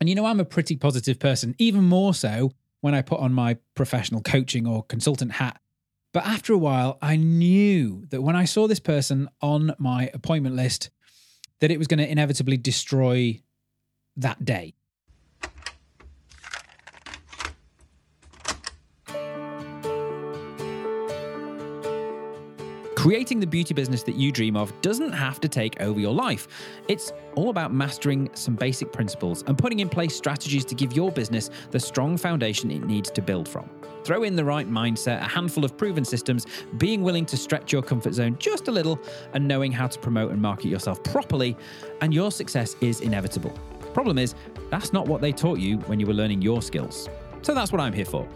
And you know, I'm a pretty positive person, even more so when I put on my professional coaching or consultant hat. But after a while, I knew that when I saw this person on my appointment list, that it was going to inevitably destroy that day. Creating the beauty business that you dream of doesn't have to take over your life. It's all about mastering some basic principles and putting in place strategies to give your business the strong foundation it needs to build from. Throw in the right mindset, a handful of proven systems, being willing to stretch your comfort zone just a little, and knowing how to promote and market yourself properly, and your success is inevitable. Problem is, that's not what they taught you when you were learning your skills. So that's what I'm here for.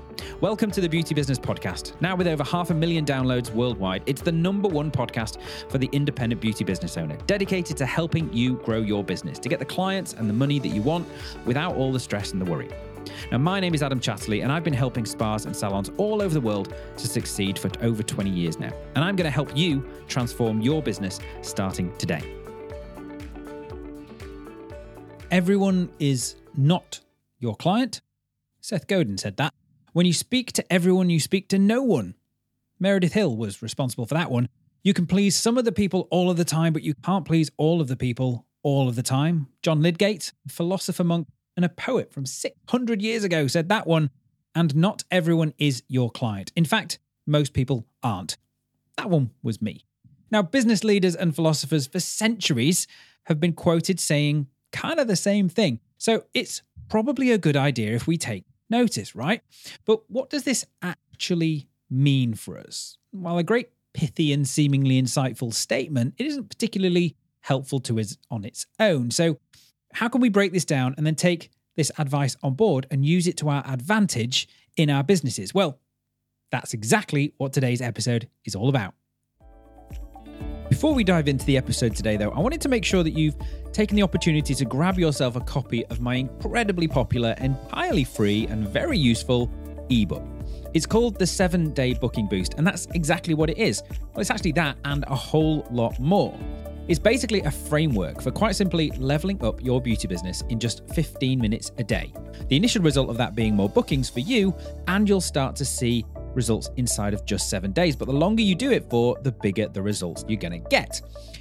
Welcome to the Beauty Business Podcast. Now, with over half a million downloads worldwide, it's the number one podcast for the independent beauty business owner, dedicated to helping you grow your business, to get the clients and the money that you want without all the stress and the worry. Now, my name is Adam Chatterley, and I've been helping spas and salons all over the world to succeed for over 20 years now. And I'm going to help you transform your business starting today. Everyone is not your client Seth Godin said that. When you speak to everyone, you speak to no one. Meredith Hill was responsible for that one. You can please some of the people all of the time, but you can't please all of the people all of the time. John Lydgate, philosopher monk and a poet from 600 years ago, said that one. And not everyone is your client. In fact, most people aren't. That one was me. Now, business leaders and philosophers for centuries have been quoted saying kind of the same thing. So it's probably a good idea if we take notice, right? But what does this actually mean for us? While a great pithy and seemingly insightful statement, it isn't particularly helpful to us on its own. So, how can we break this down and then take this advice on board and use it to our advantage in our businesses? Well, that's exactly what today's episode is all about. Before we dive into the episode today, though, I wanted to make sure that you've taken the opportunity to grab yourself a copy of my incredibly popular, entirely free, and very useful ebook. It's called the Seven Day Booking Boost, and that's exactly what it is. Well, it's actually that and a whole lot more. It's basically a framework for quite simply leveling up your beauty business in just 15 minutes a day. The initial result of that being more bookings for you, and you'll start to see results inside of just seven days. But the longer you do it for, the bigger the results you're going to get.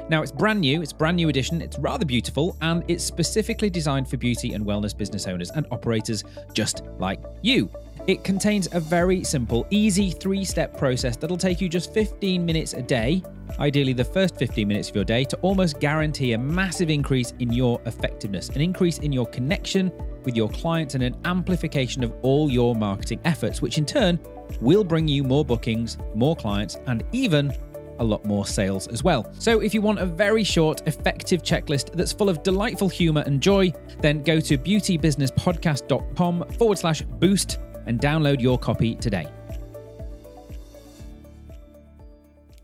Now, it's brand new, it's brand new edition, it's rather beautiful, and it's specifically designed for beauty and wellness business owners and operators just like you. It contains a very simple, easy three step process that'll take you just 15 minutes a day, ideally the first 15 minutes of your day, to almost guarantee a massive increase in your effectiveness, an increase in your connection with your clients, and an amplification of all your marketing efforts, which in turn will bring you more bookings, more clients, and even a lot more sales as well. So, if you want a very short, effective checklist that's full of delightful humor and joy, then go to beautybusinesspodcast.com forward slash boost and download your copy today.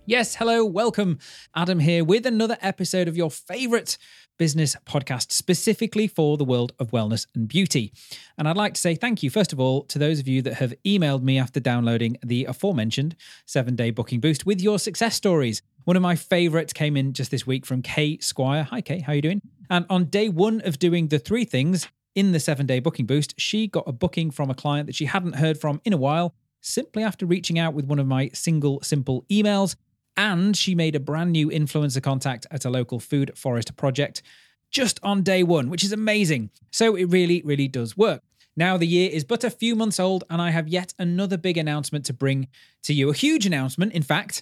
Yes, hello, welcome. Adam here with another episode of your favorite business podcast specifically for the world of wellness and beauty. And I'd like to say thank you, first of all, to those of you that have emailed me after downloading the aforementioned seven day booking boost with your success stories. One of my favorites came in just this week from Kay Squire. Hi, Kay, how are you doing? And on day one of doing the three things in the seven day booking boost, she got a booking from a client that she hadn't heard from in a while simply after reaching out with one of my single simple emails and she made a brand new influencer contact at a local food forest project just on day one, which is amazing. So it really, really does work. Now the year is but a few months old, and I have yet another big announcement to bring to you. A huge announcement, in fact.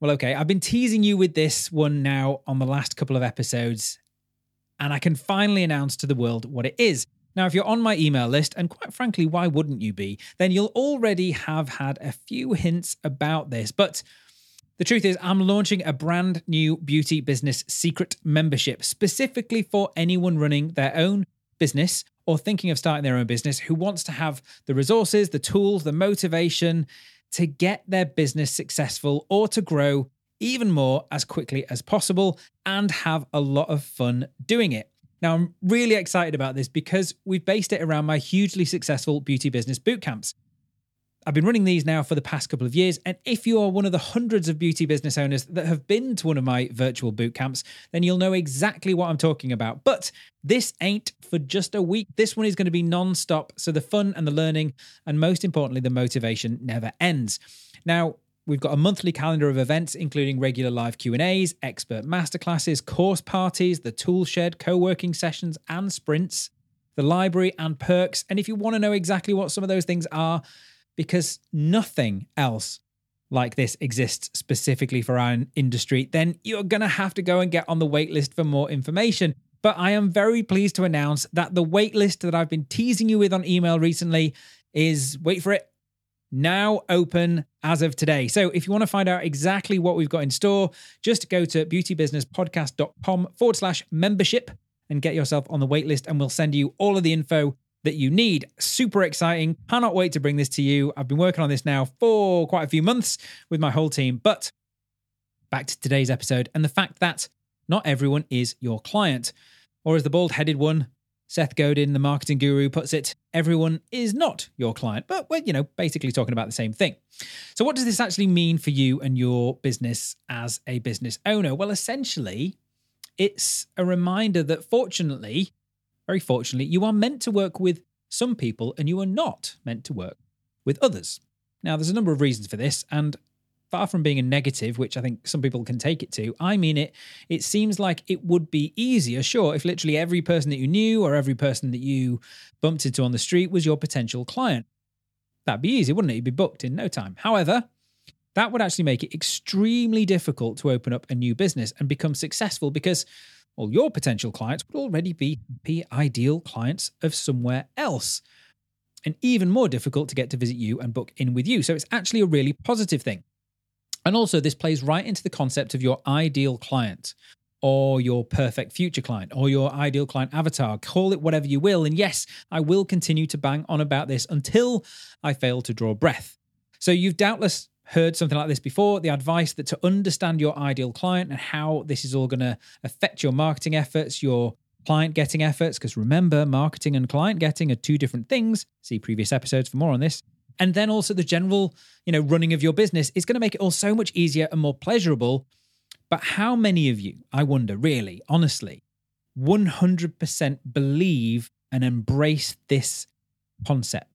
Well, okay, I've been teasing you with this one now on the last couple of episodes, and I can finally announce to the world what it is. Now, if you're on my email list, and quite frankly, why wouldn't you be, then you'll already have had a few hints about this. But the truth is, I'm launching a brand new beauty business secret membership specifically for anyone running their own business or thinking of starting their own business who wants to have the resources, the tools, the motivation to get their business successful or to grow even more as quickly as possible and have a lot of fun doing it. Now, I'm really excited about this because we've based it around my hugely successful beauty business boot camps. I've been running these now for the past couple of years. And if you are one of the hundreds of beauty business owners that have been to one of my virtual boot camps, then you'll know exactly what I'm talking about. But this ain't for just a week. This one is going to be non stop. So the fun and the learning, and most importantly, the motivation never ends. Now, We've got a monthly calendar of events, including regular live Q&As, expert masterclasses, course parties, the tool shed, co-working sessions, and sprints, the library and perks. And if you want to know exactly what some of those things are, because nothing else like this exists specifically for our industry, then you're going to have to go and get on the waitlist for more information. But I am very pleased to announce that the waitlist that I've been teasing you with on email recently is, wait for it, now open as of today. So if you want to find out exactly what we've got in store, just go to beautybusinesspodcast.com forward slash membership and get yourself on the waitlist, and we'll send you all of the info that you need. Super exciting. Cannot wait to bring this to you. I've been working on this now for quite a few months with my whole team. But back to today's episode and the fact that not everyone is your client. Or as the bald headed one Seth Godin, the marketing guru, puts it everyone is not your client, but we're, you know, basically talking about the same thing. So, what does this actually mean for you and your business as a business owner? Well, essentially, it's a reminder that fortunately, very fortunately, you are meant to work with some people and you are not meant to work with others. Now, there's a number of reasons for this, and far from being a negative, which I think some people can take it to, I mean it, it seems like it would be easier, sure, if literally every person that you knew or every person that you bumped into on the street was your potential client. That'd be easy, wouldn't it? You'd be booked in no time. However, that would actually make it extremely difficult to open up a new business and become successful because well, your potential clients would already be, be ideal clients of somewhere else. And even more difficult to get to visit you and book in with you. So it's actually a really positive thing. And also, this plays right into the concept of your ideal client or your perfect future client or your ideal client avatar. Call it whatever you will. And yes, I will continue to bang on about this until I fail to draw breath. So, you've doubtless heard something like this before the advice that to understand your ideal client and how this is all going to affect your marketing efforts, your client getting efforts, because remember, marketing and client getting are two different things. See previous episodes for more on this. And then also the general you know running of your business is going to make it all so much easier and more pleasurable. But how many of you i wonder really honestly 100% believe and embrace this concept?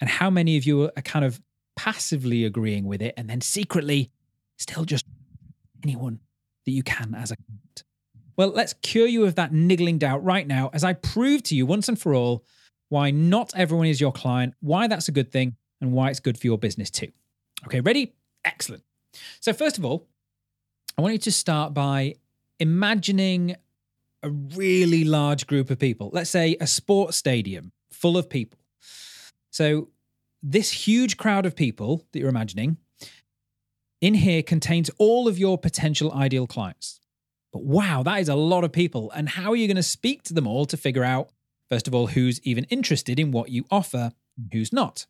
And how many of you are kind of passively agreeing with it and then secretly still just anyone that you can as a client well let's cure you of that niggling doubt right now as i prove to you once and for all why not everyone is your client, why that's a good thing, and why it's good for your business too. Okay, ready? Excellent. So, first of all, I want you to start by imagining a really large group of people. Let's say a sports stadium full of people. So, this huge crowd of people that you're imagining in here contains all of your potential ideal clients. But wow, that is a lot of people. And how are you going to speak to them all to figure out First of all, who's even interested in what you offer, who's not?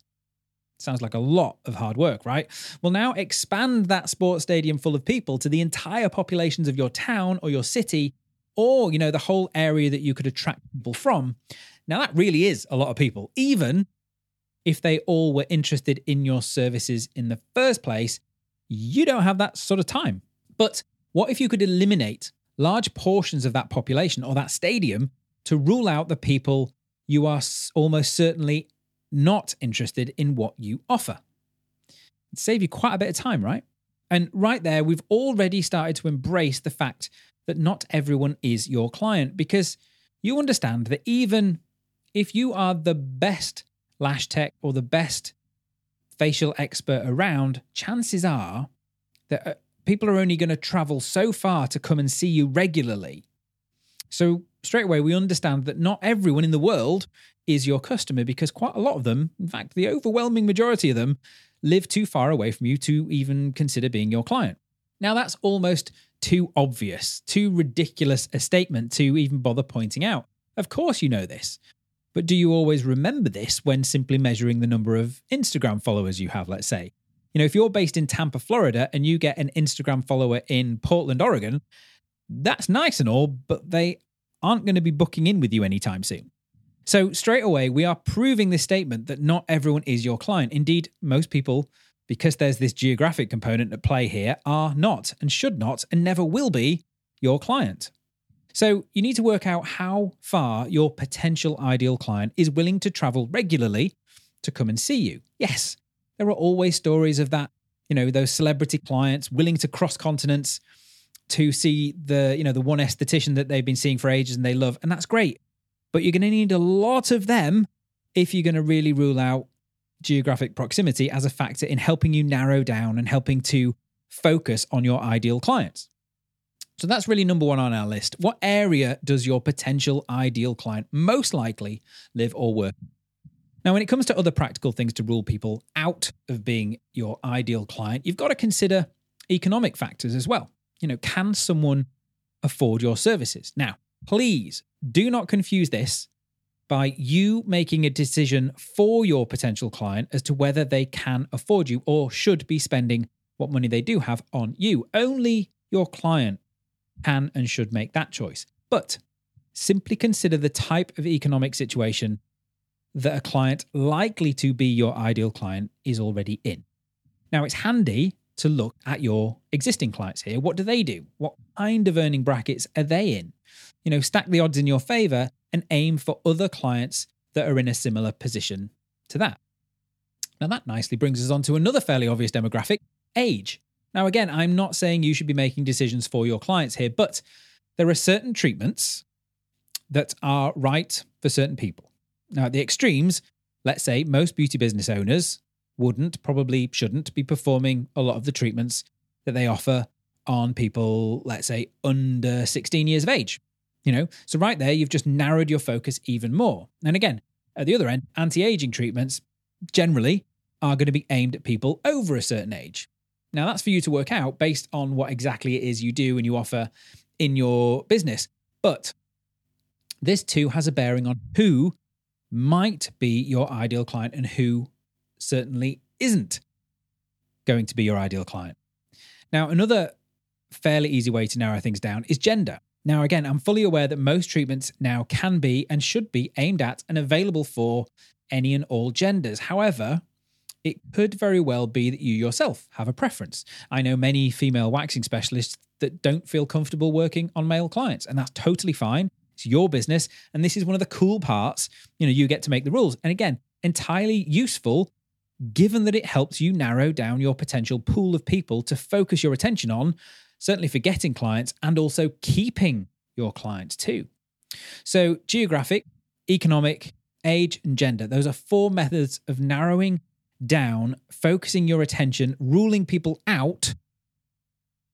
Sounds like a lot of hard work, right? Well, now expand that sports stadium full of people to the entire populations of your town or your city, or, you know, the whole area that you could attract people from. Now, that really is a lot of people, even if they all were interested in your services in the first place. You don't have that sort of time. But what if you could eliminate large portions of that population or that stadium to rule out the people you are almost certainly not interested in what you offer. It'd save you quite a bit of time, right? And right there, we've already started to embrace the fact that not everyone is your client because you understand that even if you are the best lash tech or the best facial expert around, chances are that uh, people are only going to travel so far to come and see you regularly. So straight away we understand that not everyone in the world is your customer because quite a lot of them, in fact, the overwhelming majority of them, live too far away from you to even consider being your client. Now, that's almost too obvious, too ridiculous a statement to even bother pointing out. Of course, you know this. But do you always remember this when simply measuring the number of Instagram followers you have, let's say? You know, if you're based in Tampa, Florida, and you get an Instagram follower in Portland, Oregon, that's nice and all, but they aren't going to be booking in with you anytime soon. So, straight away, we are proving this statement that not everyone is your client. Indeed, most people, because there's this geographic component at play here, are not and should not and never will be your client. So, you need to work out how far your potential ideal client is willing to travel regularly to come and see you. Yes, there are always stories of that, you know, those celebrity clients willing to cross continents to see the, you know, the one esthetician that they've been seeing for ages and they love, and that's great but you're going to need a lot of them if you're going to really rule out geographic proximity as a factor in helping you narrow down and helping to focus on your ideal clients. So that's really number one on our list. What area does your potential ideal client most likely live or work? Now, when it comes to other practical things to rule people out of being your ideal client, you've got to consider economic factors as well. You know, can someone afford your services? Now, please do not confuse this by you making a decision for your potential client as to whether they can afford you or should be spending what money they do have on you. Only your client can and should make that choice. But simply consider the type of economic situation that a client likely to be your ideal client is already in. Now, it's handy to look at your existing clients here. What do they do? What kind of earning brackets are they in? you know, stack the odds in your favor and aim for other clients that are in a similar position to that. Now, that nicely brings us on to another fairly obvious demographic age. Now, again, I'm not saying you should be making decisions for your clients here, but there are certain treatments that are right for certain people. Now, at the extremes, let's say most beauty business owners wouldn't, probably shouldn't be performing a lot of the treatments that they offer on people, let's say, under 16 years of age. You know, so right there, you've just narrowed your focus even more. And again, at the other end, anti aging treatments generally are going to be aimed at people over a certain age. Now, that's for you to work out based on what exactly it is you do and you offer in your business. But this too has a bearing on who might be your ideal client and who certainly isn't going to be your ideal client. Now, another fairly easy way to narrow things down is gender. Now, again, I'm fully aware that most treatments now can be and should be aimed at and available for any and all genders. However, it could very well be that you yourself have a preference. I know many female waxing specialists that don't feel comfortable working on male clients, and that's totally fine. It's your business, and this is one of the cool parts. You know, you get to make the rules. And again, entirely useful given that it helps you narrow down your potential pool of people to focus your attention on certainly for getting clients and also keeping your clients too. So, geographic, economic, age, and gender, those are four methods of narrowing down, focusing your attention, ruling people out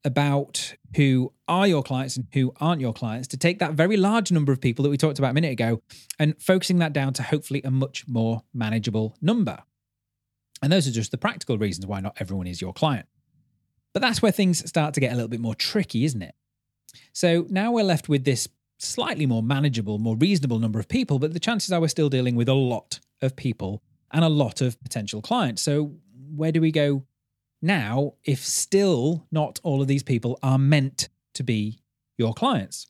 about who are your clients and who aren't your clients to take that very large number of people that we talked about a minute ago and focusing that down to hopefully a much more manageable number. And those are just the practical reasons why not everyone is your client. But that's where things start to get a little bit more tricky, isn't it? So now we're left with this slightly more manageable, more reasonable number of people, but the chances are we're still dealing with a lot of people and a lot of potential clients. So where do we go now if still not all of these people are meant to be your clients?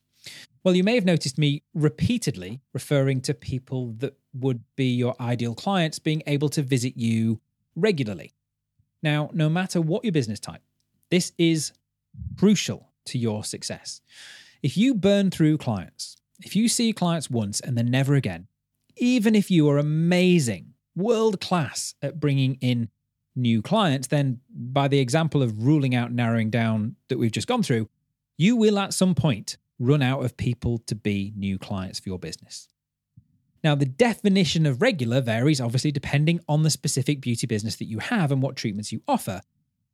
Well, you may have noticed me repeatedly referring to people that would be your ideal clients being able to visit you regularly. Now, no matter what your business type, this is crucial to your success. If you burn through clients, if you see clients once and then never again, even if you are amazing, world class at bringing in new clients, then by the example of ruling out narrowing down that we've just gone through, you will at some point run out of people to be new clients for your business. Now, the definition of regular varies obviously depending on the specific beauty business that you have and what treatments you offer.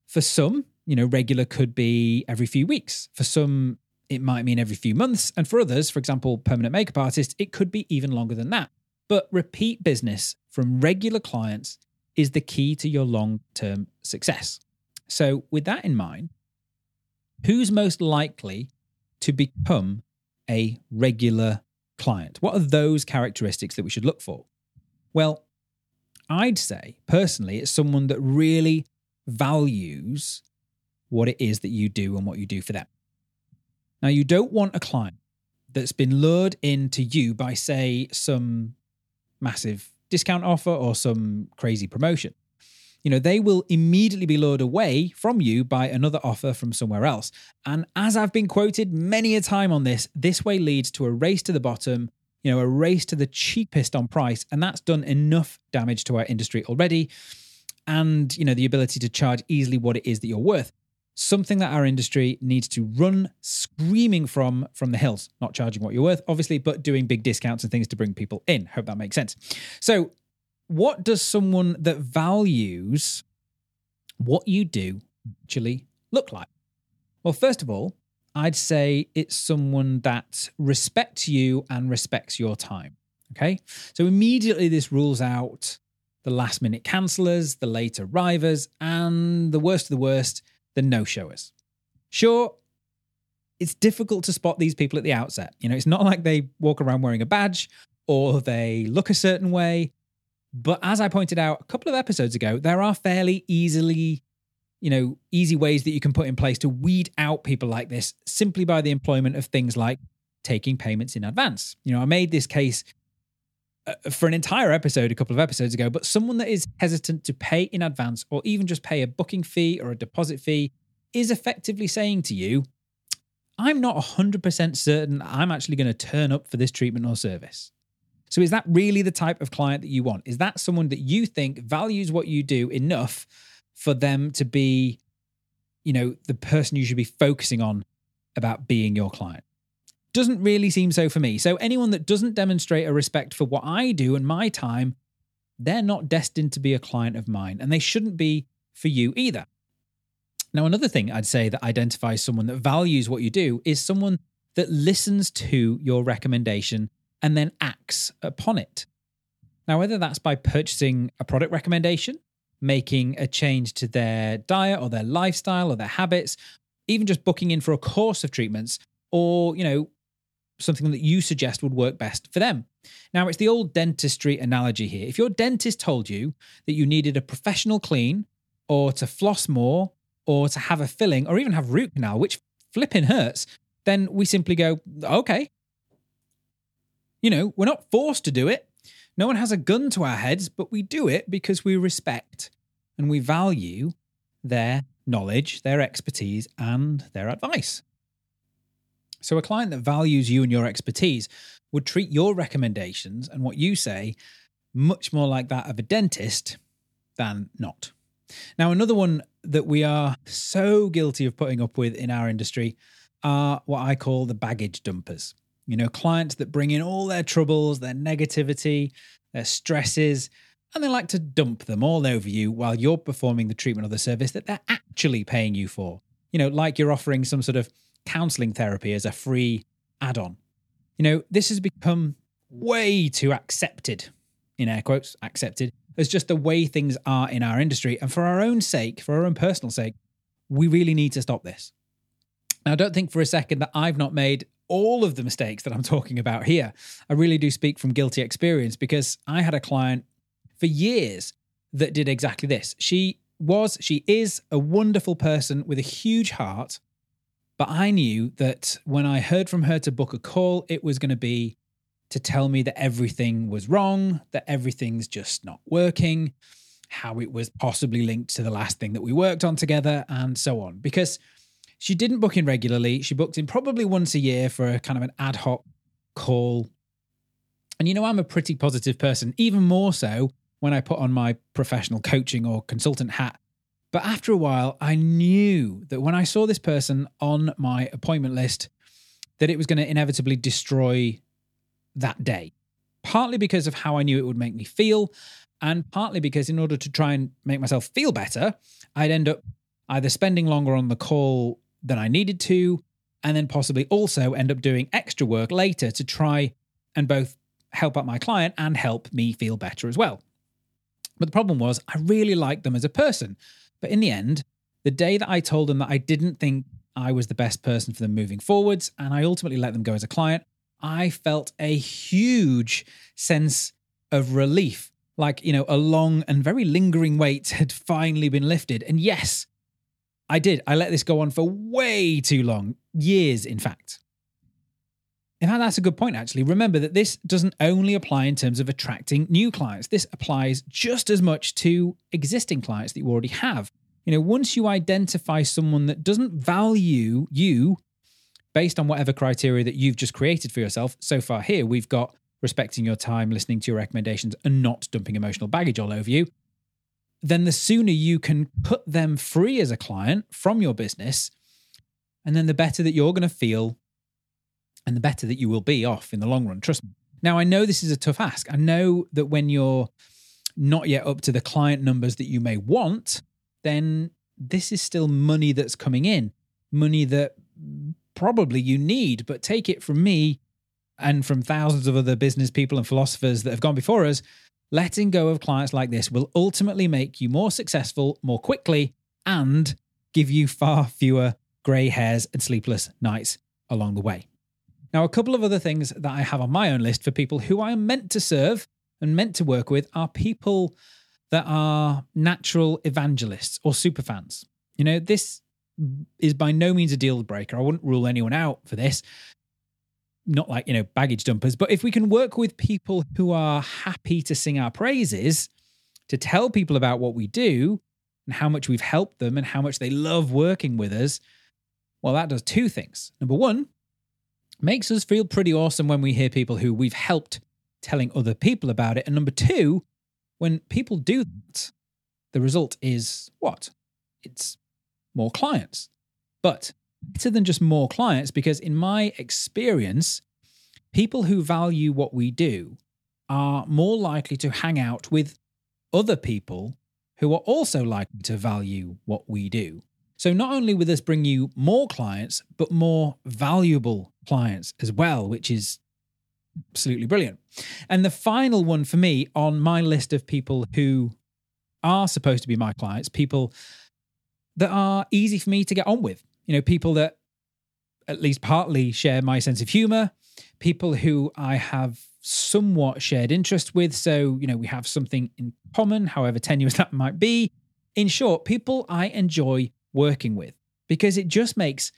For some, you know, regular could be every few weeks. For some, it might mean every few months. And for others, for example, permanent makeup artists, it could be even longer than that. But repeat business from regular clients is the key to your long term success. So, with that in mind, who's most likely to become a regular client? What are those characteristics that we should look for? Well, I'd say personally, it's someone that really values what it is that you do and what you do for them. Now, you don't want a client that's been lured into you by, say, some massive discount offer or some crazy promotion. You know, they will immediately be lured away from you by another offer from somewhere else. And as I've been quoted many a time on this, this way leads to a race to the bottom, you know, a race to the cheapest on price. And that's done enough damage to our industry already. And, you know, the ability to charge easily what it is that you're worth something that our industry needs to run screaming from from the hills. Not charging what you're worth obviously but doing big discounts and things to bring people in. Hope that makes sense. So what does someone that values what you do actually look like? Well first of all i'd say it's someone that respects you and respects your time okay? So immediately this rules out the last minute cancellers the late arrivers and the worst of the worst the no showers. Sure, it's difficult to spot these people at the outset. You know, it's not like they walk around wearing a badge or they look a certain way. But as I pointed out a couple of episodes ago, there are fairly easily, you know, easy ways that you can put in place to weed out people like this simply by the employment of things like taking payments in advance. You know, I made this case Uh, for an entire episode a couple of episodes ago, but someone that is hesitant to pay in advance or even just pay a booking fee or a deposit fee is effectively saying to you, I'm not 100% certain I'm actually going to turn up for this treatment or service. So, is that really the type of client that you want? Is that someone that you think values what you do enough for them to be, you know, the person you should be focusing on about being your client? Doesn't really seem so for me. So anyone that doesn't demonstrate a respect for what I do and my time, they're not destined to be a client of mine, and they shouldn't be for you either. Now, another thing I'd say that identifies someone that values what you do is someone that listens to your recommendation and then acts upon it. Now, whether that's by purchasing a product recommendation, making a change to their diet or their lifestyle or their habits, even just booking in for a course of treatments, or, you know, something that you suggest would work best for them. Now, it's the old dentistry analogy here. If your dentist told you that you needed a professional clean, or to floss more, or to have a filling, or even have root canal, which flipping hurts, then we simply go, okay. You know, we're not forced to do it. No one has a gun to our heads, but we do it because we respect and we value their knowledge, their expertise, and their advice. So, a client that values you and your expertise would treat your recommendations and what you say much more like that of a dentist than not. Now, another one that we are so guilty of putting up with in our industry are what I call the baggage dumpers. You know, clients that bring in all their troubles, their negativity, their stresses, and they like to dump them all over you while you're performing the treatment or the service that they're actually paying you for. You know, like you're offering some sort of counseling therapy as a free add on. You know, this has become way too accepted, in air quotes, accepted, as just the way things are in our industry. And for our own sake, for our own personal sake, we really need to stop this. Now, don't think for a second that I've not made all of the mistakes that I'm talking about here. I really do speak from guilty experience because I had a client for years that did exactly this. She was, she is a wonderful person with a huge heart but I knew that when I heard from her to book a call, it was going to be to tell me that everything was wrong, that everything's just not working, how it was possibly linked to the last thing that we worked on together, and so on. Because she didn't book in regularly. She booked in probably once a year for a kind of an ad hoc call. And you know, I'm a pretty positive person, even more so when I put on my professional coaching or consultant hat but after a while, I knew that when I saw this person on my appointment list, that it was going to inevitably destroy that day. Partly because of how I knew it would make me feel, and partly because in order to try and make myself feel better, I'd end up either spending longer on the call than I needed to, and then possibly also end up doing extra work later to try and both help out my client and help me feel better as well. But the problem was, I really liked them as a person. But in the end, the day that I told them that I didn't think I was the best person for them moving forwards, and I ultimately let them go as a client, I felt a huge sense of relief. Like, you know, a long and very lingering weight had finally been lifted. And yes, I did. I let this go on for way too long, years, in fact. In fact, that's a good point, actually. Remember that this doesn't only apply in terms of attracting new clients, this applies just as much to existing clients that you already have. You know, once you identify someone that doesn't value you based on whatever criteria that you've just created for yourself, so far here, we've got respecting your time, listening to your recommendations, and not dumping emotional baggage all over you, then the sooner you can put them free as a client from your business, and then the better that you're going to feel and the better that you will be off in the long run. Trust me. Now, I know this is a tough ask. I know that when you're not yet up to the client numbers that you may want, then this is still money that's coming in, money that probably you need. But take it from me and from thousands of other business people and philosophers that have gone before us letting go of clients like this will ultimately make you more successful more quickly and give you far fewer grey hairs and sleepless nights along the way. Now, a couple of other things that I have on my own list for people who I am meant to serve and meant to work with are people that are natural evangelists or superfans. You know, this is by no means a deal breaker. I wouldn't rule anyone out for this. Not like, you know, baggage dumpers, but if we can work with people who are happy to sing our praises, to tell people about what we do and how much we've helped them and how much they love working with us, well, that does two things. Number one, makes us feel pretty awesome when we hear people who we've helped telling other people about it. And number two, when people do that, the result is what? It's more clients. But better than just more clients, because in my experience, people who value what we do are more likely to hang out with other people who are also likely to value what we do. So not only will this bring you more clients, but more valuable clients as well, which is absolutely brilliant. And the final one for me on my list of people who are supposed to be my clients, people that are easy for me to get on with, you know, people that at least partly share my sense of humor, people who I have somewhat shared interest with. So, you know, we have something in common, however tenuous that might be. In short, people I enjoy working with because it just makes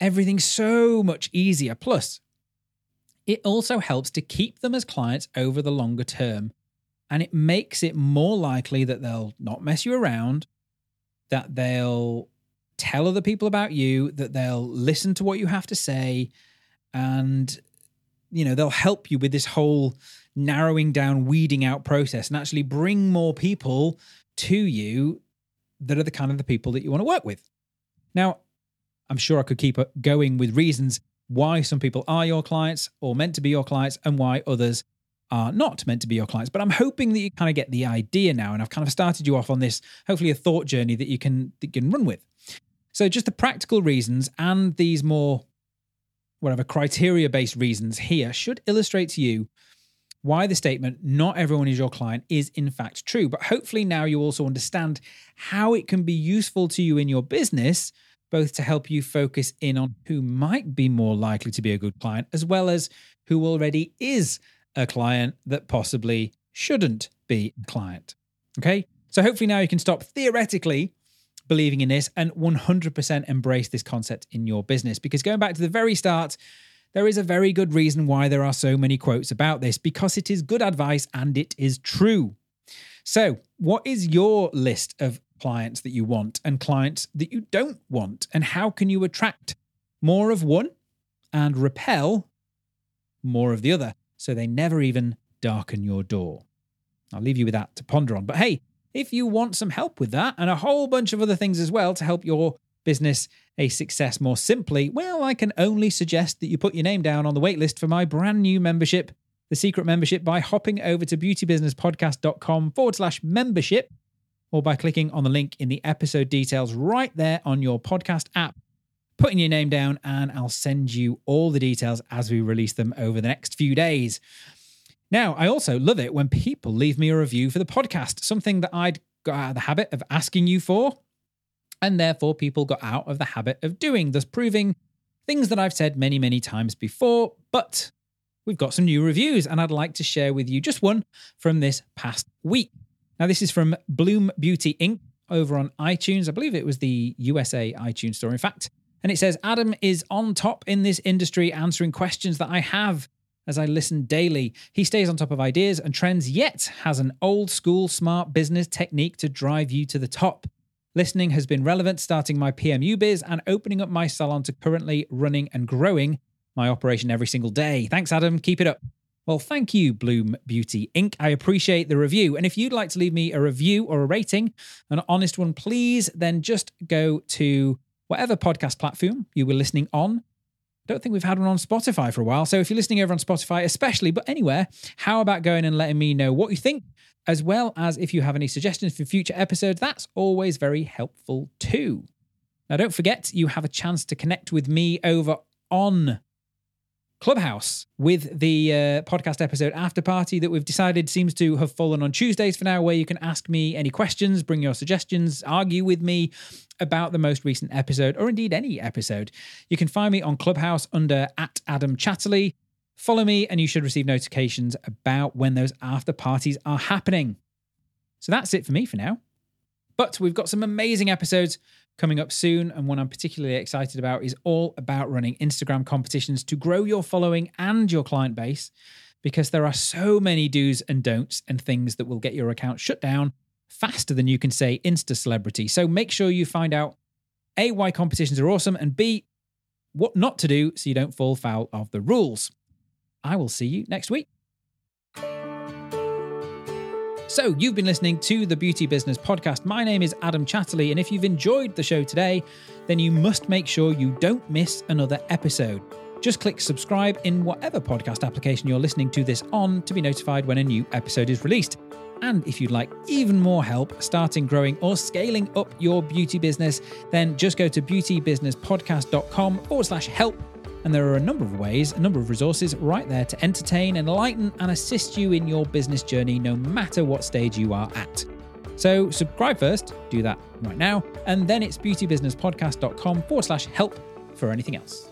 everything so much easier. Plus, it also helps to keep them as clients over the longer term. And it makes it more likely that they'll not mess you around, that they'll tell other people about you, that they'll listen to what you have to say, and you know, they'll help you with this whole narrowing down, weeding out process and actually bring more people to you that are the kind of the people that you want to work with. Now, I'm sure I could keep going with reasons why some people are your clients or meant to be your clients and why others are not meant to be your clients. But I'm hoping that you kind of get the idea now. And I've kind of started you off on this, hopefully, a thought journey that you can, that you can run with. So, just the practical reasons and these more, whatever, criteria based reasons here should illustrate to you why the statement, not everyone is your client, is in fact true. But hopefully now you also understand how it can be useful to you in your business, both to help you focus in on who might be more likely to be a good client, as well as who already is a client that possibly shouldn't be a client. Okay. So hopefully now you can stop theoretically believing in this and 100% embrace this concept in your business. Because going back to the very start, there is a very good reason why there are so many quotes about this because it is good advice and it is true. So, what is your list of clients that you want and clients that you don't want? And how can you attract more of one and repel more of the other so they never even darken your door? I'll leave you with that to ponder on. But hey, if you want some help with that and a whole bunch of other things as well to help your business a success more simply, well, I can only suggest that you put your name down on the waitlist for my brand new membership, the secret membership, by hopping over to beautybusinesspodcast.com forward slash membership or by clicking on the link in the episode details right there on your podcast app, putting your name down, and I'll send you all the details as we release them over the next few days. Now, I also love it when people leave me a review for the podcast, something that I'd got out of the habit of asking you for and therefore people got out of the habit of doing, thus proving things that I've said many, many times before. But we've got some new reviews, and I'd like to share with you just one from this past week. Now, this is from Bloom Beauty Inc. over on iTunes. I believe it was the USA iTunes store. In fact, And it says Adam is on top in this industry, answering questions that I have as I listen daily. He stays on top of ideas and trends, yet has an old school smart business technique to drive you to the top. Listening has been relevant starting my PMU biz and opening up my salon to currently running and growing my operation every single day. Thanks, Adam. Keep it up. Well, thank you, Bloom Beauty Inc. I appreciate the review. And if you'd like to leave me a review or a rating, an honest one, please, then just go to whatever podcast platform you were listening on. I don't think we've had one on Spotify for a while. So if you're listening over on Spotify, especially, but anywhere, how about going and letting me know what you think, as well as if you have any suggestions for future episodes? That's always very helpful too. Now, don't forget, you have a chance to connect with me over on Clubhouse with the uh, podcast episode After Party that we've decided seems to have fallen on Tuesdays for now, where you can ask me any questions, bring your suggestions, argue with me about the most recent episode, or indeed any episode. You can find me on Clubhouse under at Adam Chatterley. Follow me, and you should receive notifications about when those after parties are happening. So that's it for me for now. But we've got some amazing episodes coming up soon. And one I'm particularly excited about is all about running Instagram competitions to grow your following and your client base because there are so many do's and don'ts and things that will get your account shut down faster than you can say Insta celebrity. So make sure you find out A, why competitions are awesome, and B, what not to do so you don't fall foul of the rules. I will see you next week. So, you've been listening to the Beauty Business Podcast. My name is Adam Chatterley, and if you've enjoyed the show today, then you must make sure you don't miss another episode. Just click subscribe in whatever podcast application you're listening to this on to be notified when a new episode is released. And if you'd like even more help starting, growing, or scaling up your beauty business, then just go to beautybusinesspodcast.com forward slash help and there are a number of ways, a number of resources right there to entertain, enlighten, and assist you in your business journey, no matter what stage you are at. So subscribe first, do that right now, and then it's beautybusinesspodcast.com forward slash help for anything else.